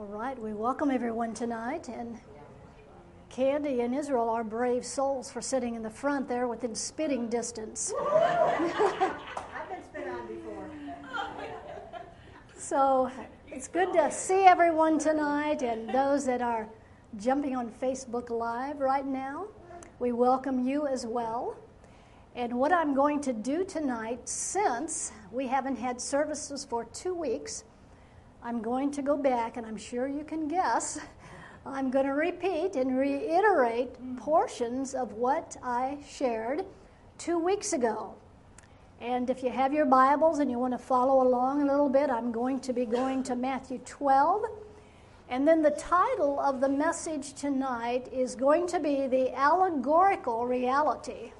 All right, we welcome everyone tonight. And Candy and Israel are brave souls for sitting in the front there within spitting distance. I've been spit on before. So it's good to see everyone tonight and those that are jumping on Facebook Live right now. We welcome you as well. And what I'm going to do tonight, since we haven't had services for two weeks, I'm going to go back, and I'm sure you can guess. I'm going to repeat and reiterate portions of what I shared two weeks ago. And if you have your Bibles and you want to follow along a little bit, I'm going to be going to Matthew 12. And then the title of the message tonight is going to be The Allegorical Reality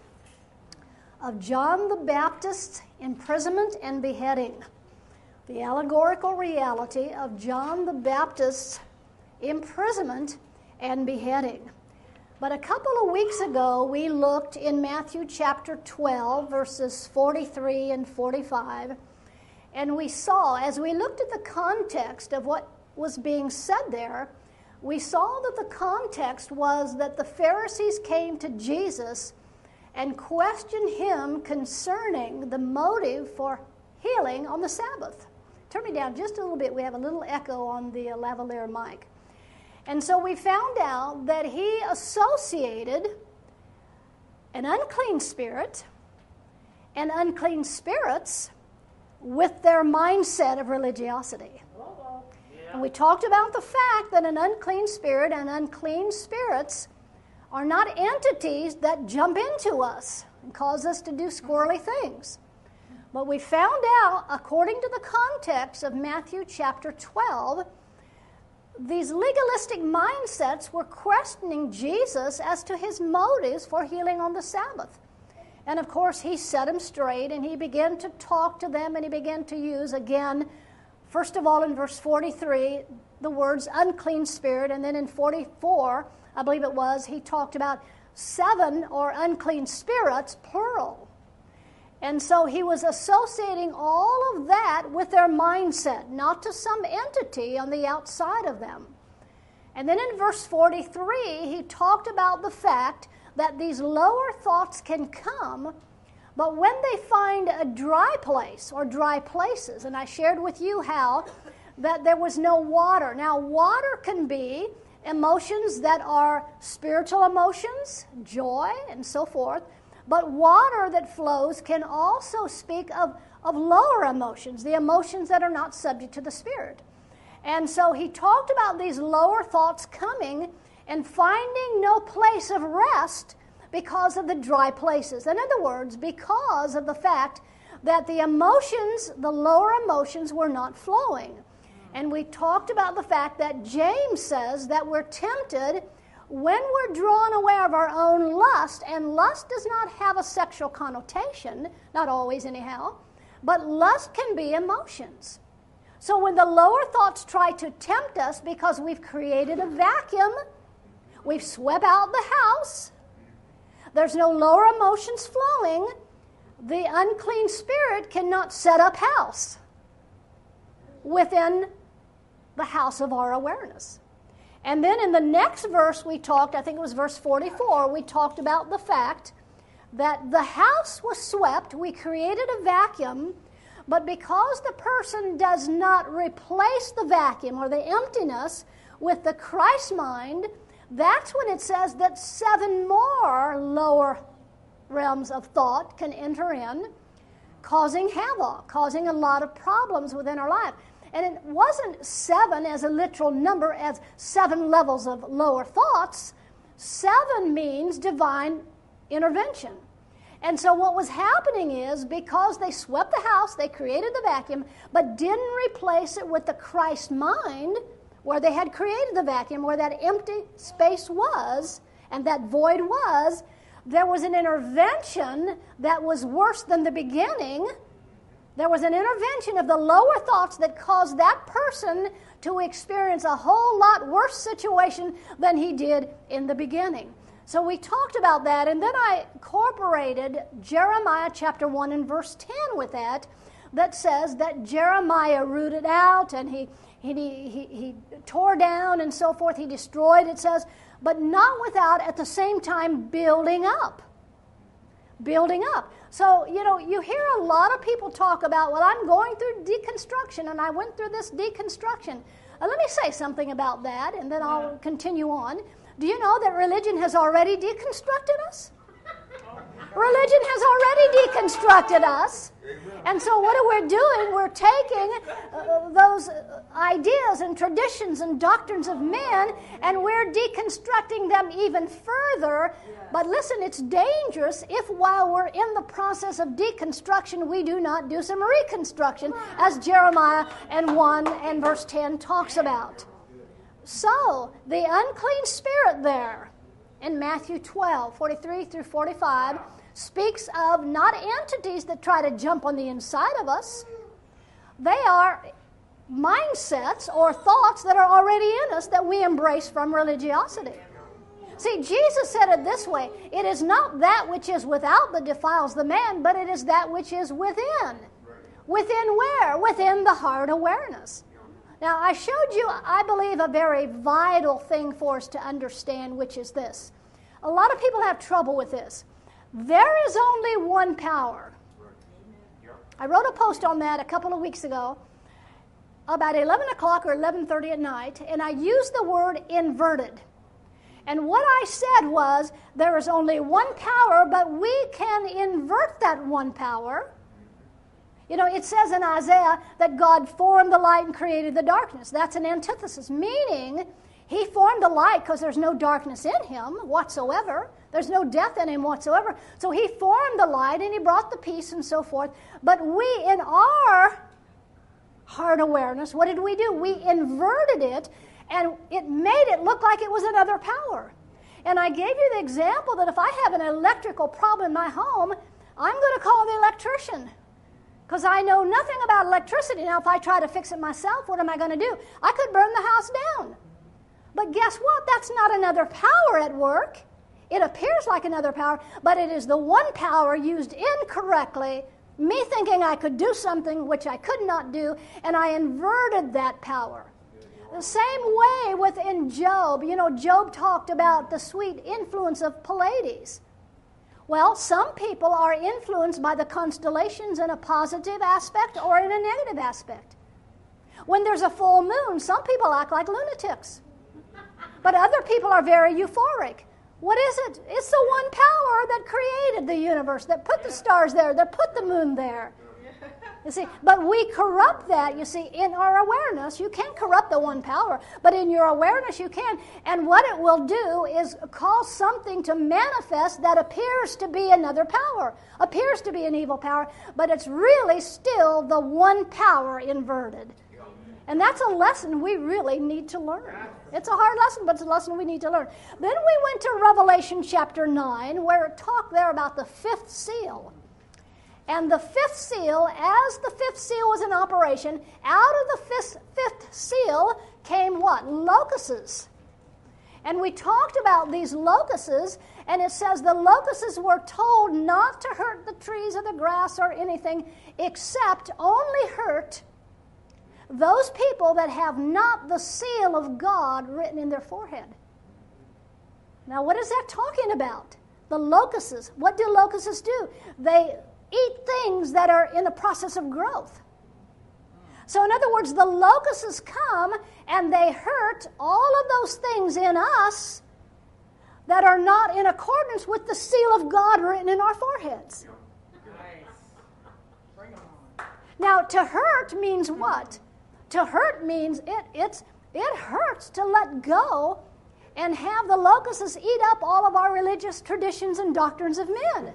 of John the Baptist's Imprisonment and Beheading the allegorical reality of John the Baptist's imprisonment and beheading. But a couple of weeks ago, we looked in Matthew chapter 12, verses 43 and 45, and we saw, as we looked at the context of what was being said there, we saw that the context was that the Pharisees came to Jesus and questioned him concerning the motive for healing on the Sabbath. Turn me down just a little bit. We have a little echo on the uh, lavalier mic. And so we found out that he associated an unclean spirit and unclean spirits with their mindset of religiosity. And we talked about the fact that an unclean spirit and unclean spirits are not entities that jump into us and cause us to do squirrely things. But we found out, according to the context of Matthew chapter 12, these legalistic mindsets were questioning Jesus as to his motives for healing on the Sabbath. And of course, he set them straight and he began to talk to them and he began to use, again, first of all in verse 43, the words unclean spirit. And then in 44, I believe it was, he talked about seven or unclean spirits, plural. And so he was associating all of that with their mindset, not to some entity on the outside of them. And then in verse 43, he talked about the fact that these lower thoughts can come, but when they find a dry place or dry places, and I shared with you how that there was no water. Now, water can be emotions that are spiritual emotions, joy, and so forth but water that flows can also speak of, of lower emotions, the emotions that are not subject to the Spirit. And so he talked about these lower thoughts coming and finding no place of rest because of the dry places. In other words, because of the fact that the emotions, the lower emotions, were not flowing. And we talked about the fact that James says that we're tempted when we're drawn aware of our own lust, and lust does not have a sexual connotation, not always anyhow, but lust can be emotions. So when the lower thoughts try to tempt us because we've created a vacuum, we've swept out the house, there's no lower emotions flowing, the unclean spirit cannot set up house within the house of our awareness. And then in the next verse, we talked, I think it was verse 44, we talked about the fact that the house was swept, we created a vacuum, but because the person does not replace the vacuum or the emptiness with the Christ mind, that's when it says that seven more lower realms of thought can enter in, causing havoc, causing a lot of problems within our life. And it wasn't seven as a literal number, as seven levels of lower thoughts. Seven means divine intervention. And so what was happening is because they swept the house, they created the vacuum, but didn't replace it with the Christ mind where they had created the vacuum, where that empty space was and that void was, there was an intervention that was worse than the beginning there was an intervention of the lower thoughts that caused that person to experience a whole lot worse situation than he did in the beginning. So we talked about that, and then I incorporated Jeremiah chapter 1 and verse 10 with that, that says that Jeremiah rooted out and he, he, he, he tore down and so forth. He destroyed, it says, but not without at the same time building up. Building up. So, you know, you hear a lot of people talk about, well, I'm going through deconstruction and I went through this deconstruction. Uh, let me say something about that and then I'll continue on. Do you know that religion has already deconstructed us? Religion has already deconstructed us. And so, what are we're doing, we're taking uh, those ideas and traditions and doctrines of men and we're deconstructing them even further. But listen, it's dangerous if while we're in the process of deconstruction, we do not do some reconstruction, as Jeremiah and 1 and verse 10 talks about. So, the unclean spirit there in Matthew 12, 43 through 45 speaks of not entities that try to jump on the inside of us, they are mindsets or thoughts that are already in us that we embrace from religiosity. See, Jesus said it this way it is not that which is without that defiles the man, but it is that which is within. Within where? Within the heart awareness. Now, I showed you, I believe, a very vital thing for us to understand, which is this. A lot of people have trouble with this. There is only one power. I wrote a post on that a couple of weeks ago about 11 o'clock or 11.30 at night, and I used the word inverted. And what I said was there is only one power, but we can invert that one power. You know, it says in Isaiah that God formed the light and created the darkness. That's an antithesis, meaning he formed the light because there's no darkness in him whatsoever. There's no death in him whatsoever. So he formed the light and he brought the peace and so forth. But we, in our heart awareness, what did we do? We inverted it and it made it look like it was another power. And I gave you the example that if I have an electrical problem in my home, I'm going to call the electrician because I know nothing about electricity. Now, if I try to fix it myself, what am I going to do? I could burn the house down. But guess what? That's not another power at work. It appears like another power, but it is the one power used incorrectly, me thinking I could do something which I could not do, and I inverted that power. The same way within Job. You know, Job talked about the sweet influence of Pleiades. Well, some people are influenced by the constellations in a positive aspect or in a negative aspect. When there's a full moon, some people act like lunatics. But other people are very euphoric. What is it? It's the one power that created the universe, that put the stars there, that put the moon there. You see, but we corrupt that, you see, in our awareness. You can't corrupt the one power, but in your awareness you can. And what it will do is cause something to manifest that appears to be another power, appears to be an evil power, but it's really still the one power inverted. And that's a lesson we really need to learn. It's a hard lesson, but it's a lesson we need to learn. Then we went to Revelation chapter 9, where it talked there about the fifth seal. And the fifth seal, as the fifth seal was in operation, out of the fifth, fifth seal came what? Locusts. And we talked about these locusts, and it says the locusts were told not to hurt the trees or the grass or anything, except only hurt those people that have not the seal of God written in their forehead. Now, what is that talking about? The locusts. What do locusts do? They eat things that are in the process of growth. So, in other words, the locusts come and they hurt all of those things in us that are not in accordance with the seal of God written in our foreheads. Now, to hurt means what? To hurt means it, it's, it hurts to let go and have the locusts eat up all of our religious traditions and doctrines of men.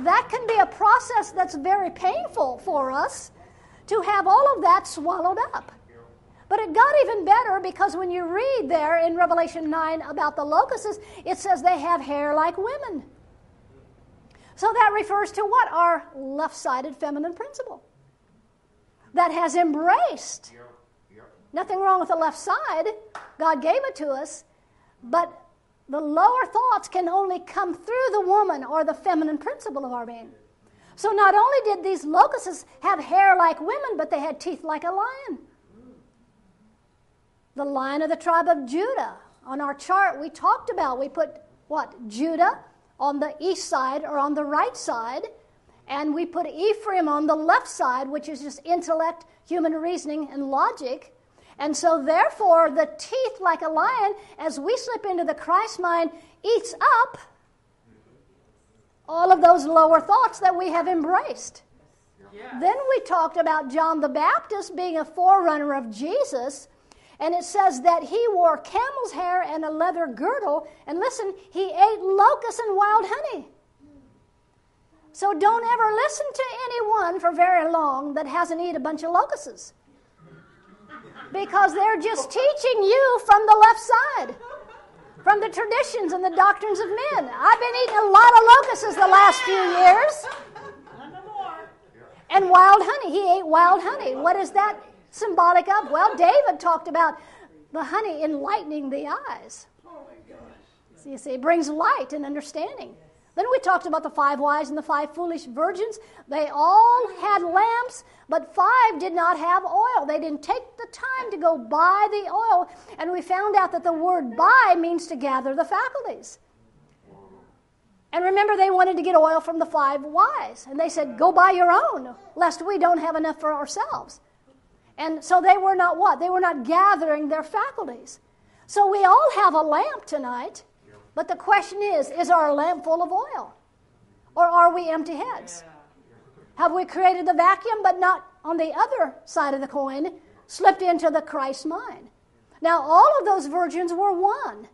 That can be a process that's very painful for us to have all of that swallowed up. But it got even better because when you read there in Revelation 9 about the locusts, it says they have hair like women. So that refers to what? Our left sided feminine principle that has embraced. Yep. Yep. Nothing wrong with the left side. God gave it to us. But the lower thoughts can only come through the woman or the feminine principle of our being. So not only did these locusts have hair like women, but they had teeth like a lion. the lion of the tribe of Judah. On our chart, we talked about, we put what? Judah on the east side or on the right side, and we put Ephraim on the left side, which is just intellect, human reasoning, and logic. And so, therefore, the teeth, like a lion, as we slip into the Christ mind, eats up all of those lower thoughts that we have embraced. Yeah. Then we talked about John the Baptist being a forerunner of Jesus. And it says that he wore camel's hair and a leather girdle. And listen, he ate locusts and wild honey. So don't ever listen to anyone for very long that hasn't eaten a bunch of locusts. Because they're just teaching you from the left side from the traditions and the doctrines of men. I've been eating a lot of locusts the last few years. And wild honey. He ate wild honey. What is that symbolic of? Well, David talked about the honey enlightening the eyes. So you see, it brings light and understanding. Then we talked about the five wise and the five foolish virgins. They all had lamps, but five did not have oil. They didn't take the time to go buy the oil. And we found out that the word buy means to gather the faculties. And remember, they wanted to get oil from the five wise. And they said, Go buy your own, lest we don't have enough for ourselves. And so they were not what? They were not gathering their faculties. So we all have a lamp tonight. But the question is is our lamp full of oil? Or are we empty heads? Have we created the vacuum, but not on the other side of the coin, slipped into the Christ mind? Now, all of those virgins were one,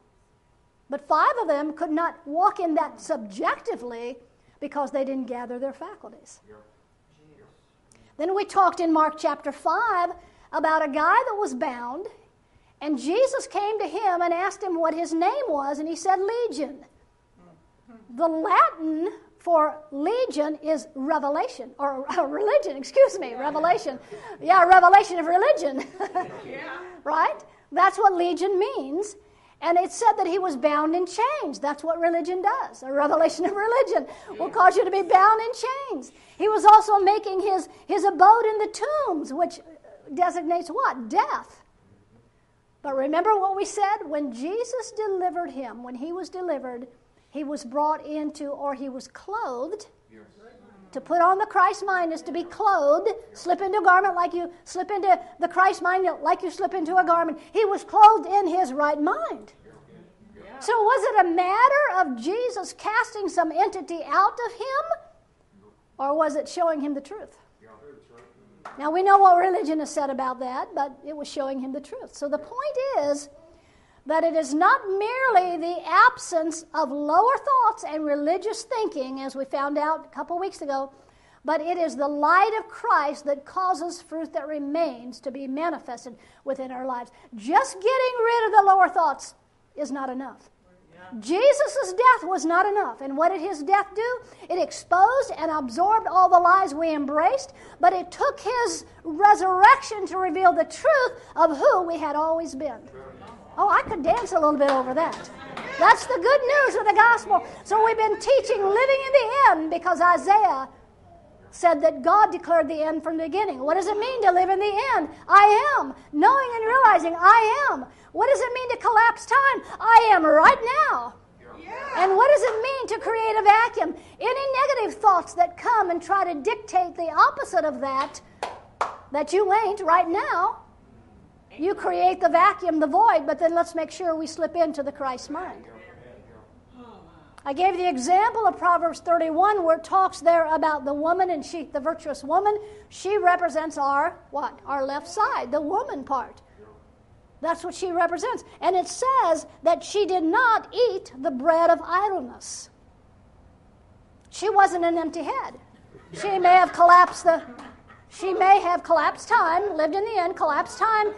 but five of them could not walk in that subjectively because they didn't gather their faculties. Then we talked in Mark chapter 5 about a guy that was bound. And Jesus came to him and asked him what his name was, and he said, Legion. The Latin for legion is revelation, or uh, religion, excuse me, revelation. Yeah, revelation of religion. yeah. Right? That's what legion means. And it said that he was bound in chains. That's what religion does. A revelation of religion will cause you to be bound in chains. He was also making his, his abode in the tombs, which designates what? Death. But remember what we said? When Jesus delivered him, when he was delivered, he was brought into, or he was clothed. To put on the Christ mind is to be clothed, slip into a garment like you slip into the Christ mind like you slip into a garment. He was clothed in his right mind. So was it a matter of Jesus casting some entity out of him? Or was it showing him the truth? Now, we know what religion has said about that, but it was showing him the truth. So the point is that it is not merely the absence of lower thoughts and religious thinking, as we found out a couple weeks ago, but it is the light of Christ that causes fruit that remains to be manifested within our lives. Just getting rid of the lower thoughts is not enough. Jesus' death was not enough. And what did his death do? It exposed and absorbed all the lies we embraced, but it took his resurrection to reveal the truth of who we had always been. Oh, I could dance a little bit over that. That's the good news of the gospel. So we've been teaching living in the end because Isaiah said that God declared the end from the beginning. What does it mean to live in the end? I am. Knowing and realizing I am. What does it mean to collapse time? I am right now. And what does it mean to create a vacuum? Any negative thoughts that come and try to dictate the opposite of that, that you ain't right now, you create the vacuum, the void, but then let's make sure we slip into the Christ mind. I gave the example of Proverbs 31 where it talks there about the woman and she, the virtuous woman. She represents our, what? Our left side, the woman part. That's what she represents. And it says that she did not eat the bread of idleness. She wasn't an empty head. She may have collapsed the she may have collapsed time, lived in the end, collapsed time,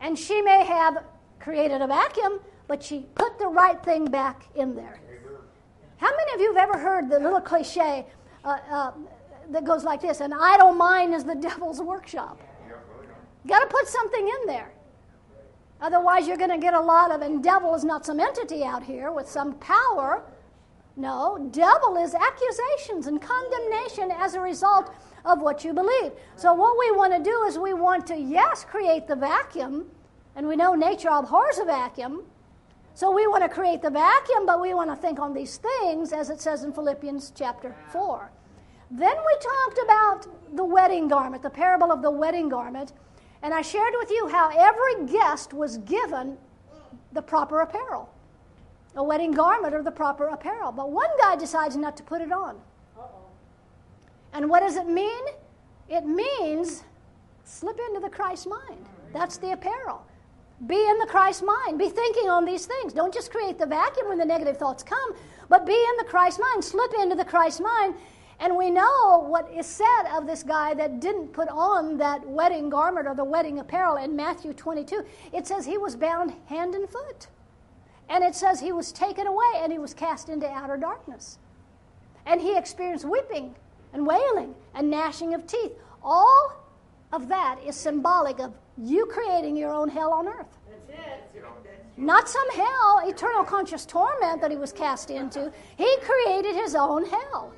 and she may have created a vacuum, but she put the right thing back in there. How many of you have ever heard the little cliche uh, uh, that goes like this an idle mind is the devil's workshop? Got to put something in there. Otherwise, you're going to get a lot of, and devil is not some entity out here with some power. No, devil is accusations and condemnation as a result of what you believe. So, what we want to do is we want to, yes, create the vacuum, And we know nature abhors a vacuum. So we want to create the vacuum, but we want to think on these things, as it says in Philippians chapter 4. Then we talked about the wedding garment, the parable of the wedding garment. And I shared with you how every guest was given the proper apparel a wedding garment or the proper apparel. But one guy decides not to put it on. Uh-oh. And what does it mean? It means slip into the Christ mind. That's the apparel. Be in the Christ mind. Be thinking on these things. Don't just create the vacuum when the negative thoughts come, but be in the Christ mind. Slip into the Christ mind. And we know what is said of this guy that didn't put on that wedding garment or the wedding apparel in Matthew 22. It says he was bound hand and foot. And it says he was taken away and he was cast into outer darkness. And he experienced weeping and wailing and gnashing of teeth. All of that is symbolic of you creating your own hell on earth. Not some hell, eternal conscious torment that he was cast into. He created his own hell.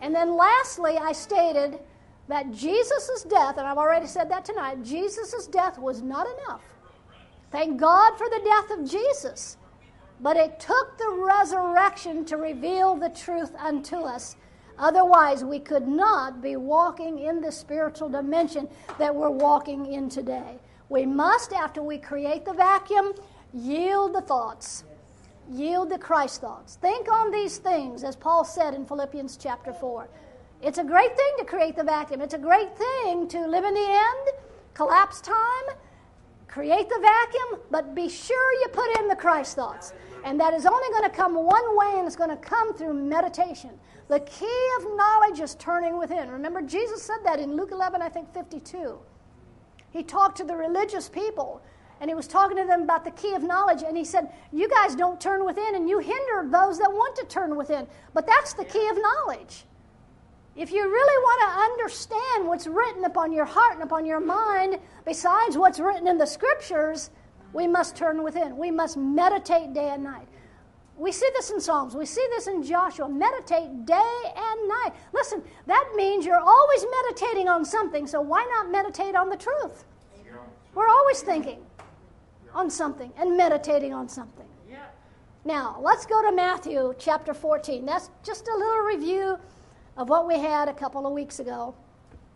And then lastly, I stated that Jesus' death, and I've already said that tonight, Jesus' death was not enough. Thank God for the death of Jesus. But it took the resurrection to reveal the truth unto us. Otherwise, we could not be walking in the spiritual dimension that we're walking in today. We must, after we create the vacuum, yield the thoughts. Yield the Christ thoughts. Think on these things, as Paul said in Philippians chapter 4. It's a great thing to create the vacuum. It's a great thing to live in the end, collapse time, create the vacuum, but be sure you put in the Christ thoughts. And that is only going to come one way, and it's going to come through meditation. The key of knowledge is turning within. Remember, Jesus said that in Luke 11, I think 52. He talked to the religious people, and he was talking to them about the key of knowledge, and he said, You guys don't turn within, and you hinder those that want to turn within. But that's the key of knowledge. If you really want to understand what's written upon your heart and upon your mind, besides what's written in the scriptures, we must turn within. We must meditate day and night. We see this in Psalms. We see this in Joshua. Meditate day and night. Listen, that means you're always meditating on something, so why not meditate on the truth? We're always thinking on something and meditating on something. Now, let's go to Matthew chapter 14. That's just a little review of what we had a couple of weeks ago.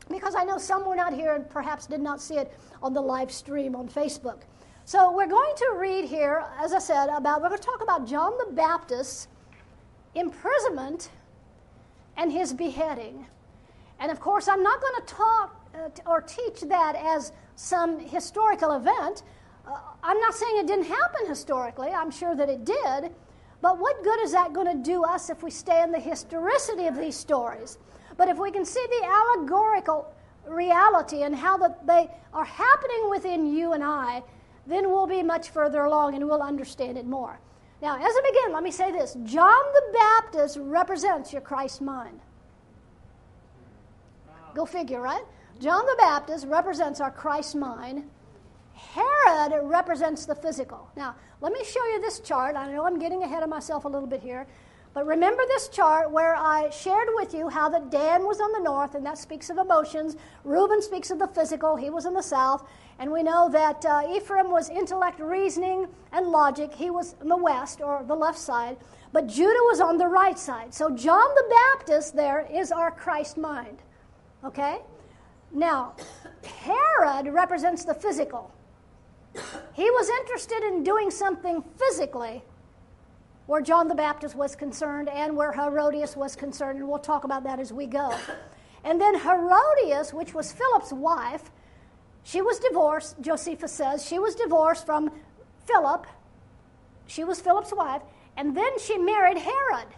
Because I know some were not here and perhaps did not see it on the live stream on Facebook. So we're going to read here, as I said, about we're going to talk about John the Baptist's imprisonment and his beheading. And of course, I'm not going to talk uh, or teach that as some historical event. Uh, I'm not saying it didn't happen historically, I'm sure that it did. But what good is that going to do us if we stay in the historicity of these stories? But if we can see the allegorical reality and how that they are happening within you and I, then we'll be much further along and we'll understand it more. Now, as I begin, let me say this John the Baptist represents your Christ mind. Go figure, right? John the Baptist represents our Christ mind. Herod represents the physical. Now, let me show you this chart. I know I'm getting ahead of myself a little bit here. But remember this chart where I shared with you how that Dan was on the north, and that speaks of emotions. Reuben speaks of the physical, he was in the south. And we know that uh, Ephraim was intellect, reasoning, and logic. He was in the west or the left side. But Judah was on the right side. So John the Baptist there is our Christ mind. Okay? Now, Herod represents the physical. He was interested in doing something physically where John the Baptist was concerned and where Herodias was concerned, and we'll talk about that as we go. And then Herodias, which was Philip's wife, she was divorced, Josephus says. She was divorced from Philip. She was Philip's wife. And then she married Herod.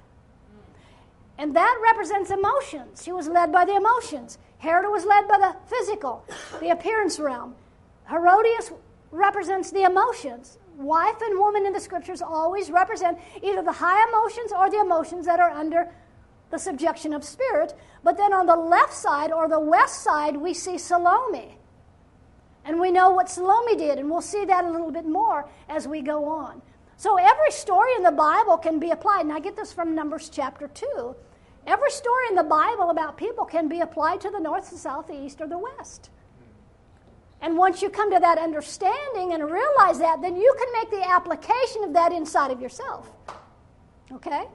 And that represents emotions. She was led by the emotions. Herod was led by the physical, the appearance realm. Herodias represents the emotions wife and woman in the scriptures always represent either the high emotions or the emotions that are under the subjection of spirit. But then on the left side or the west side, we see Salome. And we know what Salome did, and we'll see that a little bit more as we go on. So every story in the Bible can be applied, and I get this from Numbers chapter 2. Every story in the Bible about people can be applied to the north, the south, the east, or the west. And once you come to that understanding and realize that, then you can make the application of that inside of yourself. Okay?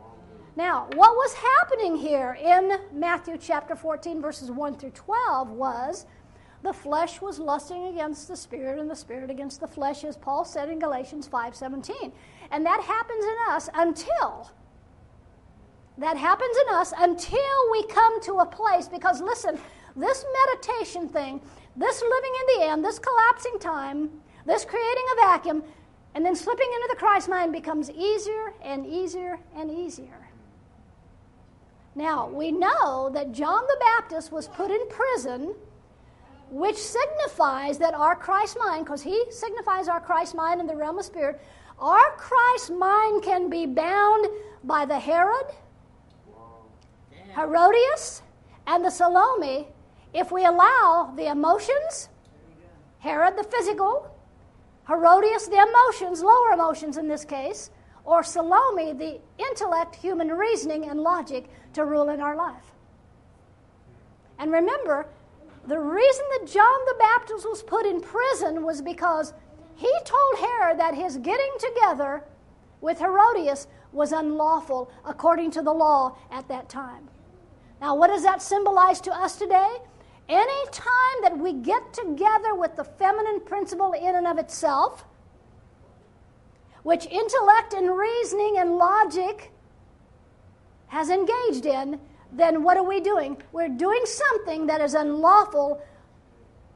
Now, what was happening here in Matthew chapter 14, verses 1 through 12 was the flesh was lusting against the spirit and the spirit against the flesh, as Paul said in Galatians 5:17. And that happens in us until that happens in us until we come to a place because listen, this meditation thing, this living in the end, this collapsing time, this creating a vacuum, and then slipping into the Christ mind becomes easier and easier and easier. Now, we know that John the Baptist was put in prison, which signifies that our Christ mind, because he signifies our Christ mind in the realm of spirit, our Christ mind can be bound by the Herod, Herodias, and the Salome if we allow the emotions, Herod the physical, Herodias the emotions, lower emotions in this case, or Salome the intellect, human reasoning, and logic to rule in our life. And remember, the reason that John the Baptist was put in prison was because he told Herod that his getting together with Herodias was unlawful according to the law at that time. Now, what does that symbolize to us today? Any time that we get together with the feminine principle in and of itself, which intellect and reasoning and logic has engaged in, then what are we doing? We're doing something that is unlawful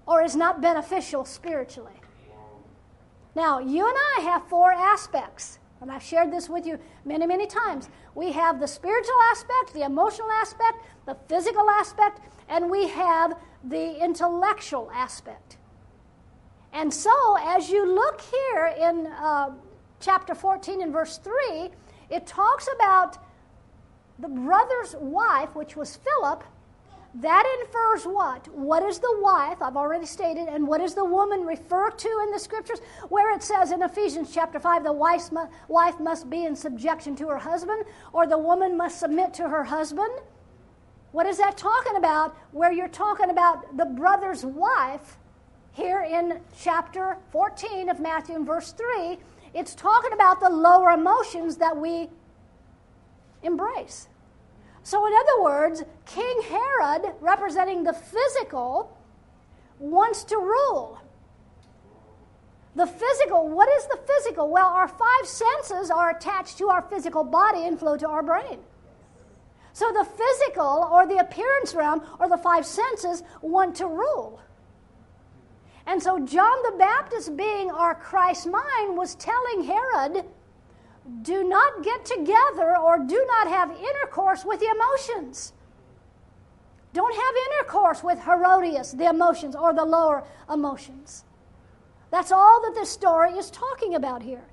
or is not beneficial spiritually. Now, you and I have four aspects, and I've shared this with you many, many times. We have the spiritual aspect, the emotional aspect, the physical aspect, and we have the intellectual aspect. And so, as you look here in uh, chapter 14 and verse 3, it talks about the brother's wife, which was Philip. That infers what? What is the wife? I've already stated. And what is the woman referred to in the scriptures? Where it says in Ephesians chapter 5, the wife must be in subjection to her husband, or the woman must submit to her husband. What is that talking about? Where you're talking about the brother's wife here in chapter 14 of Matthew and verse 3, it's talking about the lower emotions that we embrace. So, in other words, King Herod, representing the physical, wants to rule. The physical, what is the physical? Well, our five senses are attached to our physical body and flow to our brain. So the physical or the appearance realm or the five senses want to rule. And so John the Baptist, being our Christ mind, was telling Herod, do not get together or do not have intercourse with the emotions. Don't have intercourse with Herodias, the emotions, or the lower emotions. That's all that this story is talking about here.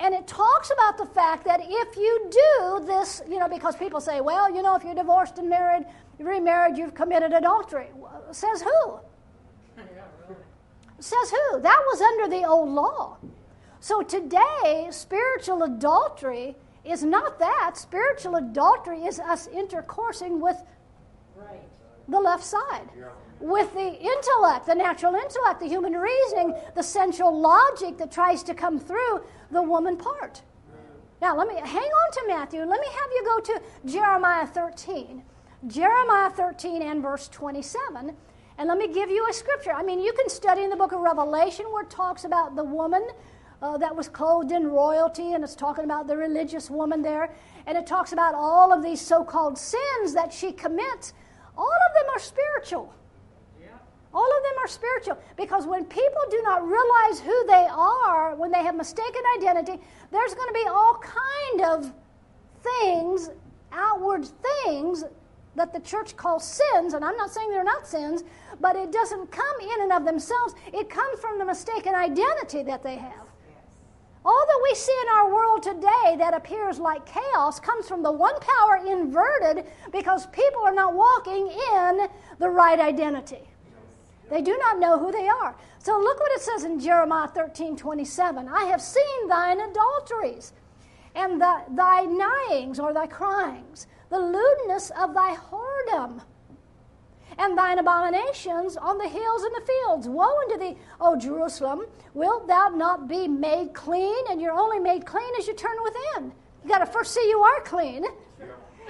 And it talks about the fact that if you do this, you know, because people say, well, you know, if you're divorced and married, remarried, you've committed adultery. Says who? Says who? That was under the old law. So today, spiritual adultery is not that. Spiritual adultery is us intercoursing with the left side. With the intellect, the natural intellect, the human reasoning, the sensual logic that tries to come through the woman part. Now, let me hang on to Matthew. Let me have you go to Jeremiah 13. Jeremiah 13 and verse 27. And let me give you a scripture. I mean, you can study in the book of Revelation where it talks about the woman uh, that was clothed in royalty, and it's talking about the religious woman there. And it talks about all of these so called sins that she commits. All of them are spiritual. All of them are spiritual because when people do not realize who they are, when they have mistaken identity, there's going to be all kind of things, outward things that the church calls sins, and I'm not saying they're not sins, but it doesn't come in and of themselves. It comes from the mistaken identity that they have. All that we see in our world today that appears like chaos comes from the one power inverted because people are not walking in the right identity. They do not know who they are. So look what it says in Jeremiah 13 27. I have seen thine adulteries and the, thy nighings or thy cryings, the lewdness of thy whoredom. And thine abominations on the hills and the fields. Woe unto thee, O Jerusalem! Wilt thou not be made clean? And you're only made clean as you turn within. You got to first see you are clean.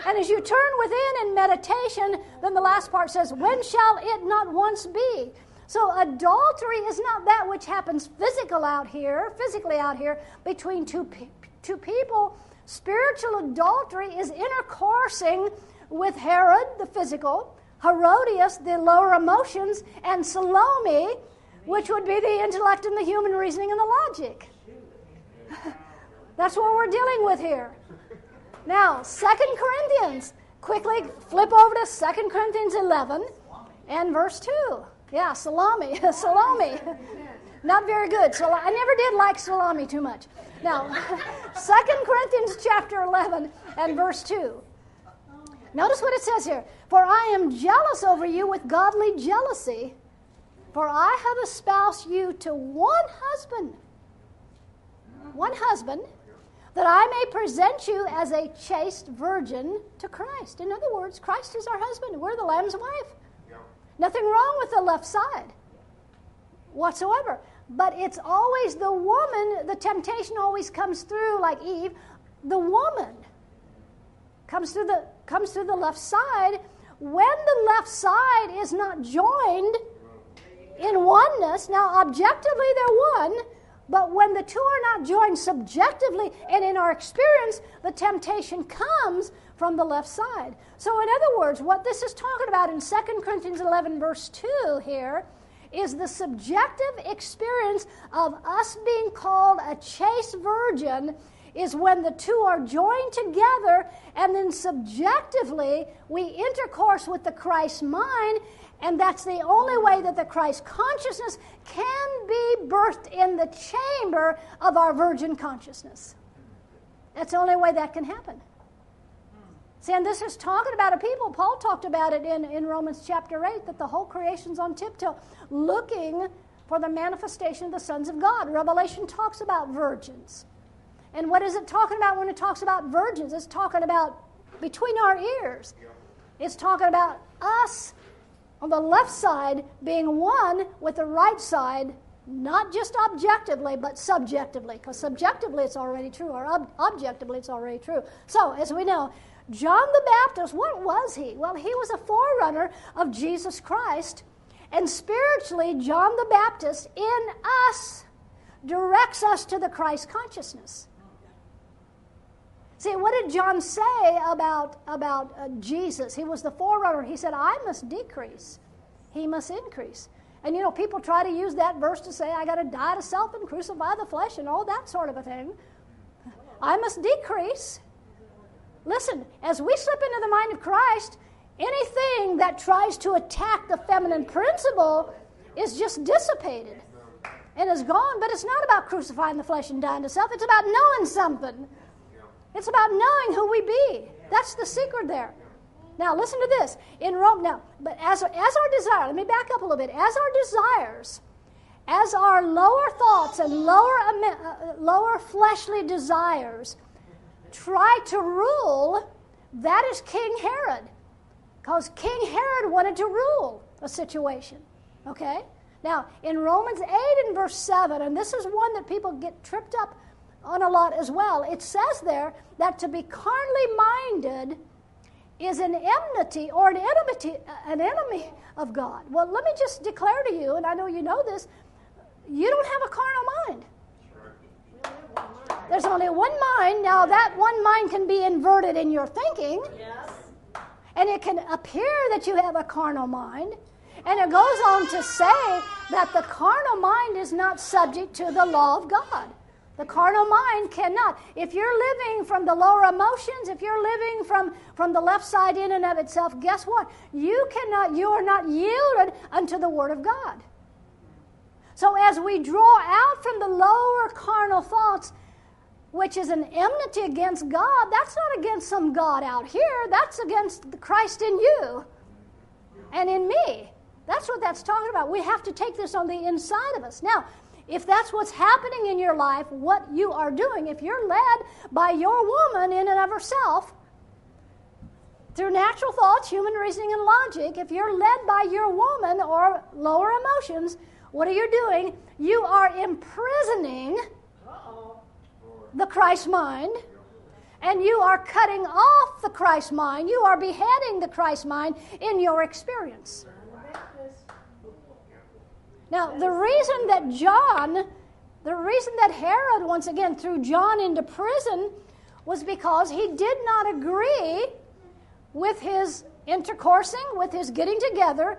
And as you turn within in meditation, then the last part says, When shall it not once be? So adultery is not that which happens physical out here, physically out here between two, two people. Spiritual adultery is intercoursing with Herod, the physical, Herodias, the lower emotions, and Salome, which would be the intellect and the human reasoning and the logic. That's what we're dealing with here. Now, Second Corinthians. Quickly flip over to Second Corinthians 11 and verse 2. Yeah, salami. salami. Not very good. So I never did like salami too much. Now, Second Corinthians chapter 11 and verse 2. Notice what it says here. For I am jealous over you with godly jealousy, for I have espoused you to one husband. One husband that I may present you as a chaste virgin to Christ. In other words, Christ is our husband. We're the Lamb's wife. Yeah. Nothing wrong with the left side whatsoever. But it's always the woman, the temptation always comes through, like Eve, the woman comes through the, comes through the left side. When the left side is not joined in oneness, now objectively they're one, but when the two are not joined subjectively and in our experience, the temptation comes from the left side. So, in other words, what this is talking about in 2 Corinthians 11, verse 2 here, is the subjective experience of us being called a chaste virgin is when the two are joined together and then subjectively we intercourse with the Christ mind and that's the only way that the Christ consciousness can be birthed in the chamber of our virgin consciousness. That's the only way that can happen. See, and this is talking about a people. Paul talked about it in, in Romans chapter 8 that the whole creation's on tiptoe looking for the manifestation of the sons of God. Revelation talks about virgins. And what is it talking about when it talks about virgins? It's talking about between our ears. It's talking about us on the left side being one with the right side, not just objectively, but subjectively, because subjectively it's already true, or ob- objectively it's already true. So, as we know, John the Baptist, what was he? Well, he was a forerunner of Jesus Christ. And spiritually, John the Baptist in us directs us to the Christ consciousness. See, what did John say about, about uh, Jesus? He was the forerunner. He said, I must decrease, he must increase. And you know, people try to use that verse to say, I got to die to self and crucify the flesh and all that sort of a thing. I must decrease. Listen, as we slip into the mind of Christ, anything that tries to attack the feminine principle is just dissipated and is gone. But it's not about crucifying the flesh and dying to self, it's about knowing something. It's about knowing who we be. That's the secret there. Now, listen to this. In Rome, now, but as, as our desire, let me back up a little bit. As our desires, as our lower thoughts and lower, uh, lower fleshly desires try to rule, that is King Herod. Because King Herod wanted to rule a situation. Okay? Now, in Romans 8 and verse 7, and this is one that people get tripped up on a lot as well. It says there that to be carnally minded is an enmity or an enmity, uh, an enemy of God. Well, let me just declare to you, and I know you know this, you don't have a carnal mind. There's only one mind. Now, that one mind can be inverted in your thinking. Yes. And it can appear that you have a carnal mind. And it goes on to say that the carnal mind is not subject to the law of God. The carnal mind cannot. If you're living from the lower emotions, if you're living from, from the left side in and of itself, guess what? You cannot, you are not yielded unto the Word of God. So as we draw out from the lower carnal thoughts, which is an enmity against God, that's not against some God out here. That's against the Christ in you and in me. That's what that's talking about. We have to take this on the inside of us. Now, if that's what's happening in your life, what you are doing, if you're led by your woman in and of herself, through natural thoughts, human reasoning, and logic, if you're led by your woman or lower emotions, what are you doing? You are imprisoning the Christ mind, and you are cutting off the Christ mind. You are beheading the Christ mind in your experience. Now, the reason that John, the reason that Herod, once again, threw John into prison was because he did not agree with his intercoursing, with his getting together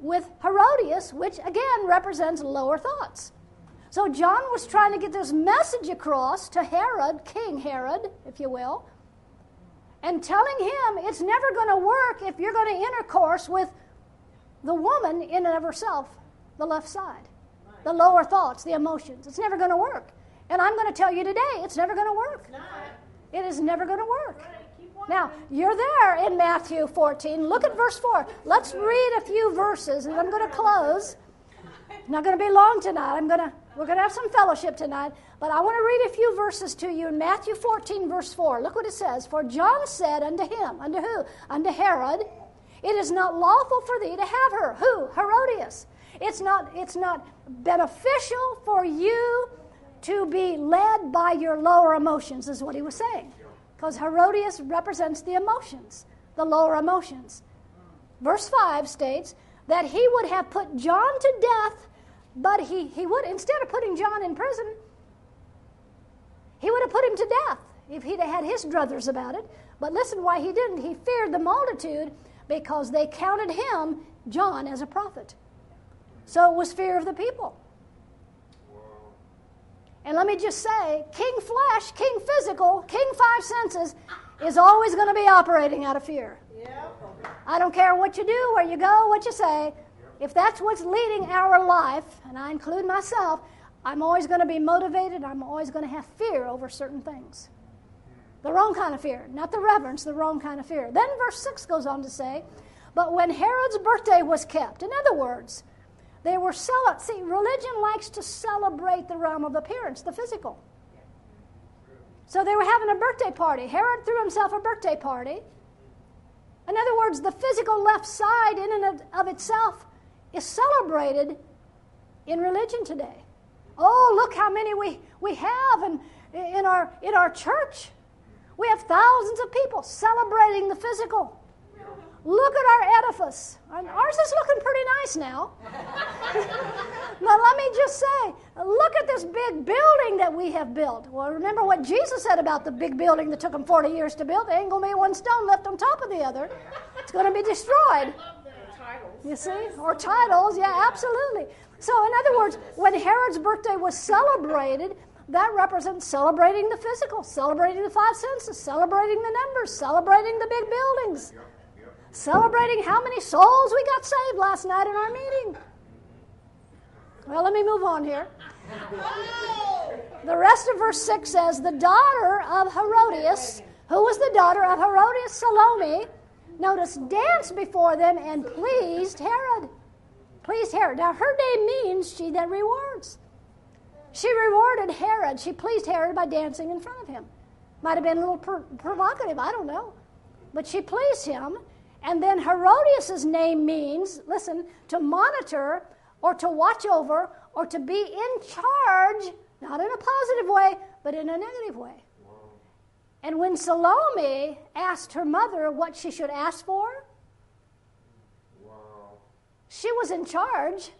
with Herodias, which again represents lower thoughts. So John was trying to get this message across to Herod, King Herod, if you will, and telling him it's never going to work if you're going to intercourse with the woman in and of herself, the left side, the lower thoughts, the emotions. It's never going to work. And I'm going to tell you today, it's never going to work. It is never going to work. Now, you're there in Matthew 14. Look at verse 4. Let's read a few verses, and I'm going to close. Not going to be long tonight. I'm going to we're going to have some fellowship tonight, but I want to read a few verses to you in Matthew 14, verse 4. Look what it says. For John said unto him, unto who? Unto Herod, It is not lawful for thee to have her. Who? Herodias. It's not, it's not beneficial for you to be led by your lower emotions, is what he was saying. Because Herodias represents the emotions, the lower emotions. Verse 5 states that he would have put John to death, but he, he would, instead of putting John in prison, he would have put him to death if he'd had his druthers about it. But listen why he didn't. He feared the multitude because they counted him, John, as a prophet. So it was fear of the people. And let me just say King Flesh, King Physical, King Five Senses is always going to be operating out of fear. I don't care what you do, where you go, what you say. If that's what's leading our life, and I include myself, I'm always going to be motivated. I'm always going to have fear over certain things. The wrong kind of fear, not the reverence, the wrong kind of fear. Then verse 6 goes on to say, But when Herod's birthday was kept, in other words, they were cel- see, religion likes to celebrate the realm of appearance, the physical. So they were having a birthday party. Herod threw himself a birthday party. In other words, the physical left side, in and of itself, is celebrated in religion today. Oh, look how many we, we have in, in, our, in our church. We have thousands of people celebrating the physical. Look at our edifice. Ours is looking pretty nice now. now, let me just say look at this big building that we have built. Well, remember what Jesus said about the big building that took him 40 years to build? There ain't going to be one stone left on top of the other. It's going to be destroyed. You see? Or titles, yeah, absolutely. So, in other words, when Herod's birthday was celebrated, that represents celebrating the physical, celebrating the five senses, celebrating the numbers, celebrating the big buildings celebrating how many souls we got saved last night in our meeting. Well, let me move on here. The rest of verse 6 says, The daughter of Herodias, who was the daughter of Herodias Salome, notice, danced before them and pleased Herod. Pleased Herod. Now, her name means she that rewards. She rewarded Herod. She pleased Herod by dancing in front of him. Might have been a little provocative, I don't know. But she pleased him and then Herodias' name means, listen, to monitor or to watch over or to be in charge, not in a positive way, but in a negative way. Wow. And when Salome asked her mother what she should ask for, wow. she was in charge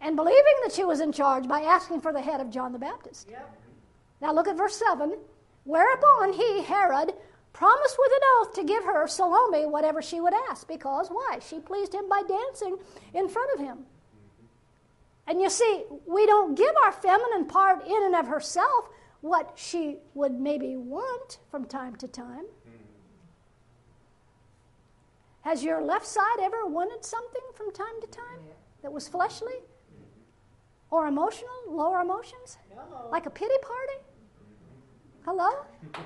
and believing that she was in charge by asking for the head of John the Baptist. Yep. Now look at verse 7. Whereupon he, Herod, promised with an oath to give her, Salome, whatever she would ask. Because why? She pleased him by dancing in front of him. And you see, we don't give our feminine part in and of herself what she would maybe want from time to time. Has your left side ever wanted something from time to time that was fleshly or emotional, lower emotions? Like a pity party? Hello?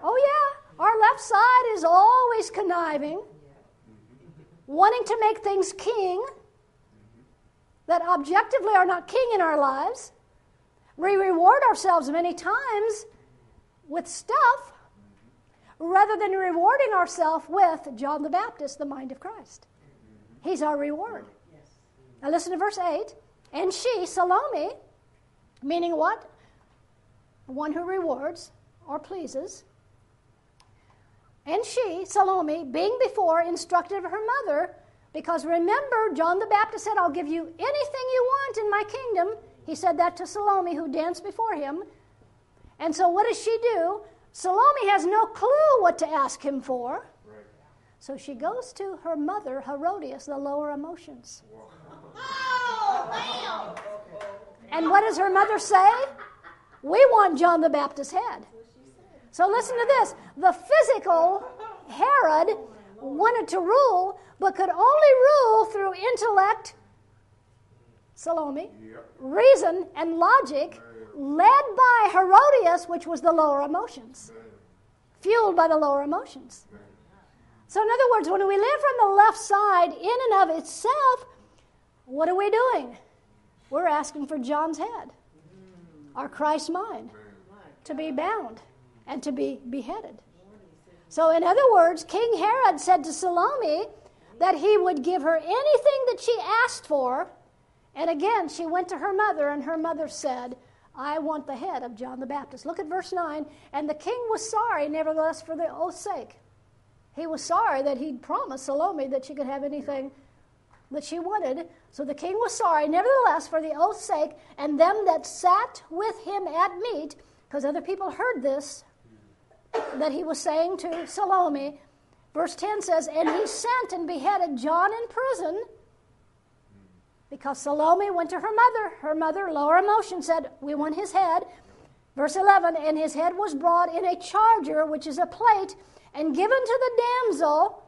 Oh, yeah. Our left side is always conniving, wanting to make things king that objectively are not king in our lives. We reward ourselves many times with stuff rather than rewarding ourselves with John the Baptist, the mind of Christ. He's our reward. Now listen to verse 8. And she, Salome, meaning what? One who rewards or pleases. And she, Salome, being before instructed of her mother, because remember, John the Baptist said, I'll give you anything you want in my kingdom. He said that to Salome, who danced before him. And so, what does she do? Salome has no clue what to ask him for. So she goes to her mother, Herodias, the lower emotions. Oh, And what does her mother say? We want John the Baptist's head. So listen to this. The physical Herod wanted to rule, but could only rule through intellect, Salome, reason, and logic, led by Herodias, which was the lower emotions, fueled by the lower emotions. So, in other words, when we live from the left side in and of itself, what are we doing? We're asking for John's head, our Christ mind, to be bound and to be beheaded. So, in other words, King Herod said to Salome that he would give her anything that she asked for. And again, she went to her mother, and her mother said, I want the head of John the Baptist. Look at verse 9. And the king was sorry, nevertheless, for the oath's sake. He was sorry that he'd promised Salome that she could have anything that she wanted. So the king was sorry, nevertheless, for the oath's sake, and them that sat with him at meat, because other people heard this, that he was saying to Salome. Verse 10 says, And he sent and beheaded John in prison because Salome went to her mother. Her mother, lower emotion, said, We want his head. Verse 11, And his head was brought in a charger, which is a plate, and given to the damsel,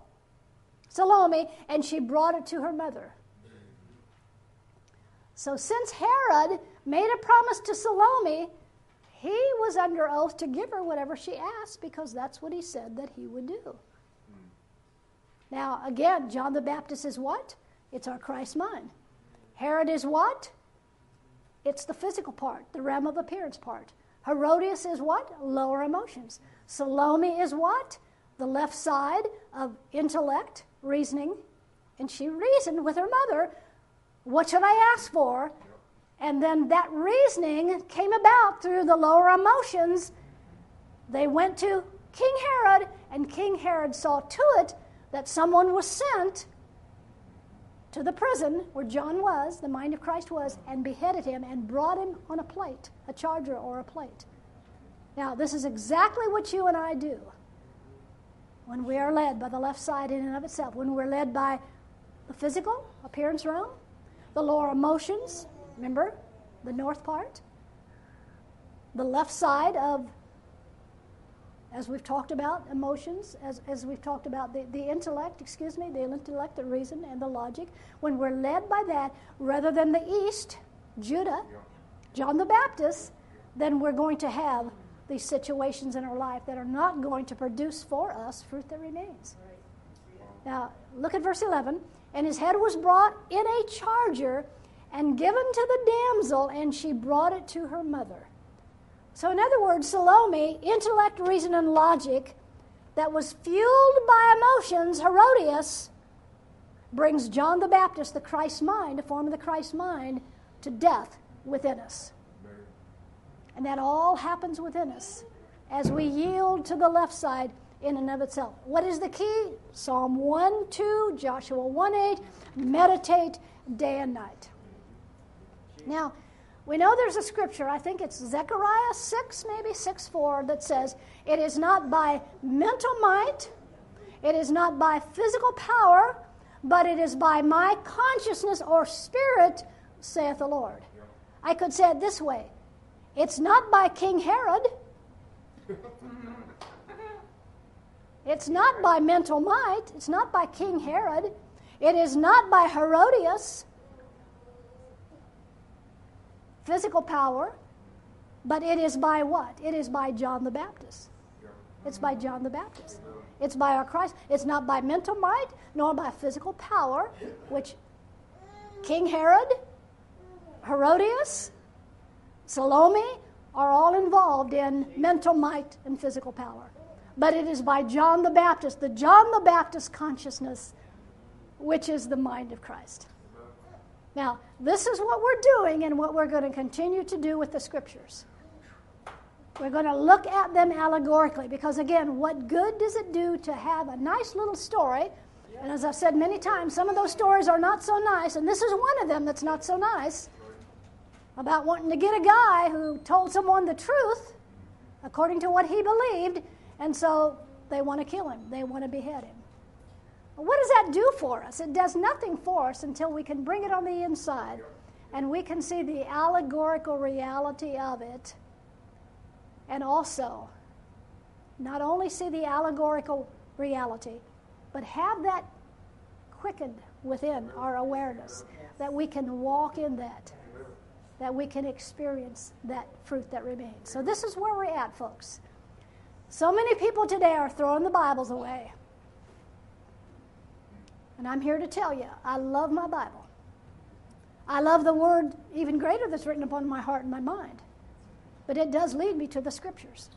Salome, and she brought it to her mother. So since Herod made a promise to Salome, he was under oath to give her whatever she asked because that's what he said that he would do. Now, again, John the Baptist is what? It's our Christ mind. Herod is what? It's the physical part, the realm of appearance part. Herodias is what? Lower emotions. Salome is what? The left side of intellect, reasoning. And she reasoned with her mother, what should I ask for? And then that reasoning came about through the lower emotions. They went to King Herod, and King Herod saw to it that someone was sent to the prison where John was, the mind of Christ was, and beheaded him and brought him on a plate, a charger or a plate. Now, this is exactly what you and I do when we are led by the left side in and of itself, when we're led by the physical appearance realm, the lower emotions, Remember the north part? The left side of, as we've talked about, emotions, as, as we've talked about the, the intellect, excuse me, the intellect, the reason, and the logic. When we're led by that, rather than the east, Judah, John the Baptist, then we're going to have these situations in our life that are not going to produce for us fruit that remains. Now, look at verse 11. And his head was brought in a charger and given to the damsel, and she brought it to her mother. So, in other words, Salome, intellect, reason, and logic, that was fueled by emotions, Herodias, brings John the Baptist, the Christ mind, a form of the Christ mind, to death within us. And that all happens within us as we yield to the left side in and of itself. What is the key? Psalm 1 2, Joshua 1 8, meditate day and night. Now, we know there's a scripture, I think it's Zechariah 6, maybe 6 4, that says, It is not by mental might, it is not by physical power, but it is by my consciousness or spirit, saith the Lord. I could say it this way it's not by King Herod. It's not by mental might. It's not by King Herod. It is not by Herodias physical power, but it is by what? It is by John the Baptist. It's by John the Baptist. It's by our Christ. It's not by mental might nor by physical power, which King Herod, Herodias, Salome are all involved in mental might and physical power. but it is by John the Baptist, the John the Baptist consciousness, which is the mind of Christ. Now, this is what we're doing and what we're going to continue to do with the scriptures. We're going to look at them allegorically because, again, what good does it do to have a nice little story? And as I've said many times, some of those stories are not so nice, and this is one of them that's not so nice about wanting to get a guy who told someone the truth according to what he believed, and so they want to kill him, they want to behead him. What does that do for us? It does nothing for us until we can bring it on the inside and we can see the allegorical reality of it and also not only see the allegorical reality, but have that quickened within our awareness that we can walk in that, that we can experience that fruit that remains. So, this is where we're at, folks. So many people today are throwing the Bibles away. And I'm here to tell you, I love my Bible. I love the word even greater that's written upon my heart and my mind. But it does lead me to the scriptures.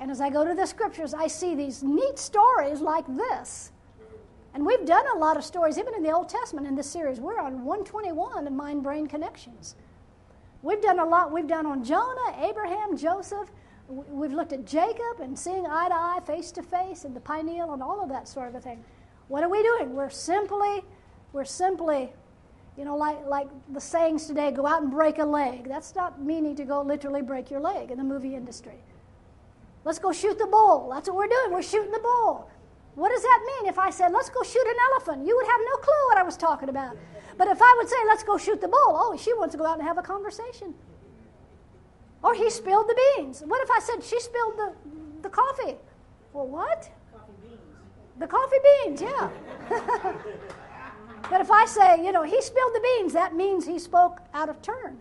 And as I go to the scriptures, I see these neat stories like this. And we've done a lot of stories, even in the Old Testament in this series. We're on 121 of Mind Brain Connections. We've done a lot. We've done on Jonah, Abraham, Joseph. We've looked at Jacob and seeing eye to eye, face to face, and the pineal and all of that sort of a thing. What are we doing? We're simply, we're simply, you know, like, like the sayings today, go out and break a leg. That's not meaning to go literally break your leg in the movie industry. Let's go shoot the bull. That's what we're doing. We're shooting the bull. What does that mean if I said, let's go shoot an elephant? You would have no clue what I was talking about. But if I would say, let's go shoot the bull, oh, she wants to go out and have a conversation. Or he spilled the beans. What if I said, she spilled the, the coffee? Well, what? The coffee beans, yeah. but if I say, you know, he spilled the beans, that means he spoke out of turn.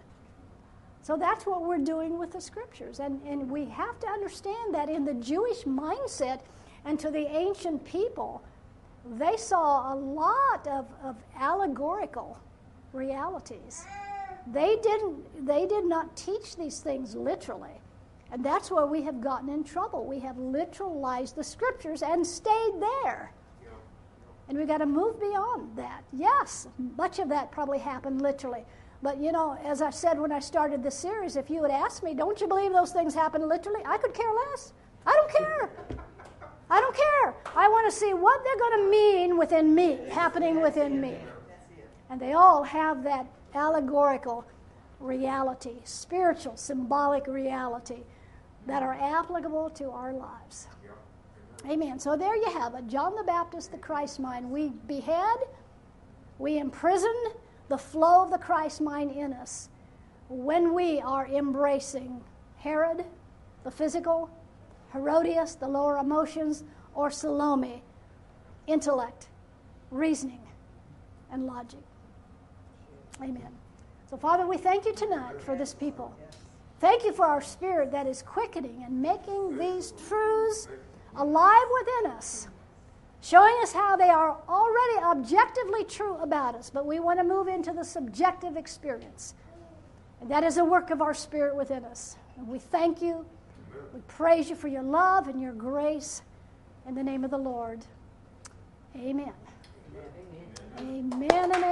So that's what we're doing with the scriptures. And, and we have to understand that in the Jewish mindset and to the ancient people, they saw a lot of, of allegorical realities. They didn't they did not teach these things literally. And that's where we have gotten in trouble. We have literalized the scriptures and stayed there. And we've got to move beyond that. Yes, much of that probably happened literally. But you know, as I said when I started this series, if you had asked me, don't you believe those things happen literally? I could care less. I don't care. I don't care. I want to see what they're going to mean within me, happening within me. And they all have that allegorical reality, spiritual, symbolic reality that are applicable to our lives. Amen. So there you have it. John the Baptist, the Christ mind. We behead, we imprison the flow of the Christ mind in us when we are embracing Herod, the physical, Herodias, the lower emotions, or Salome, intellect, reasoning, and logic. Amen. So, Father, we thank you tonight for this people. Thank you for our spirit that is quickening and making these truths alive within us, showing us how they are already objectively true about us, but we want to move into the subjective experience. And that is a work of our spirit within us. And we thank you. We praise you for your love and your grace. In the name of the Lord. Amen. Amen, amen and amen.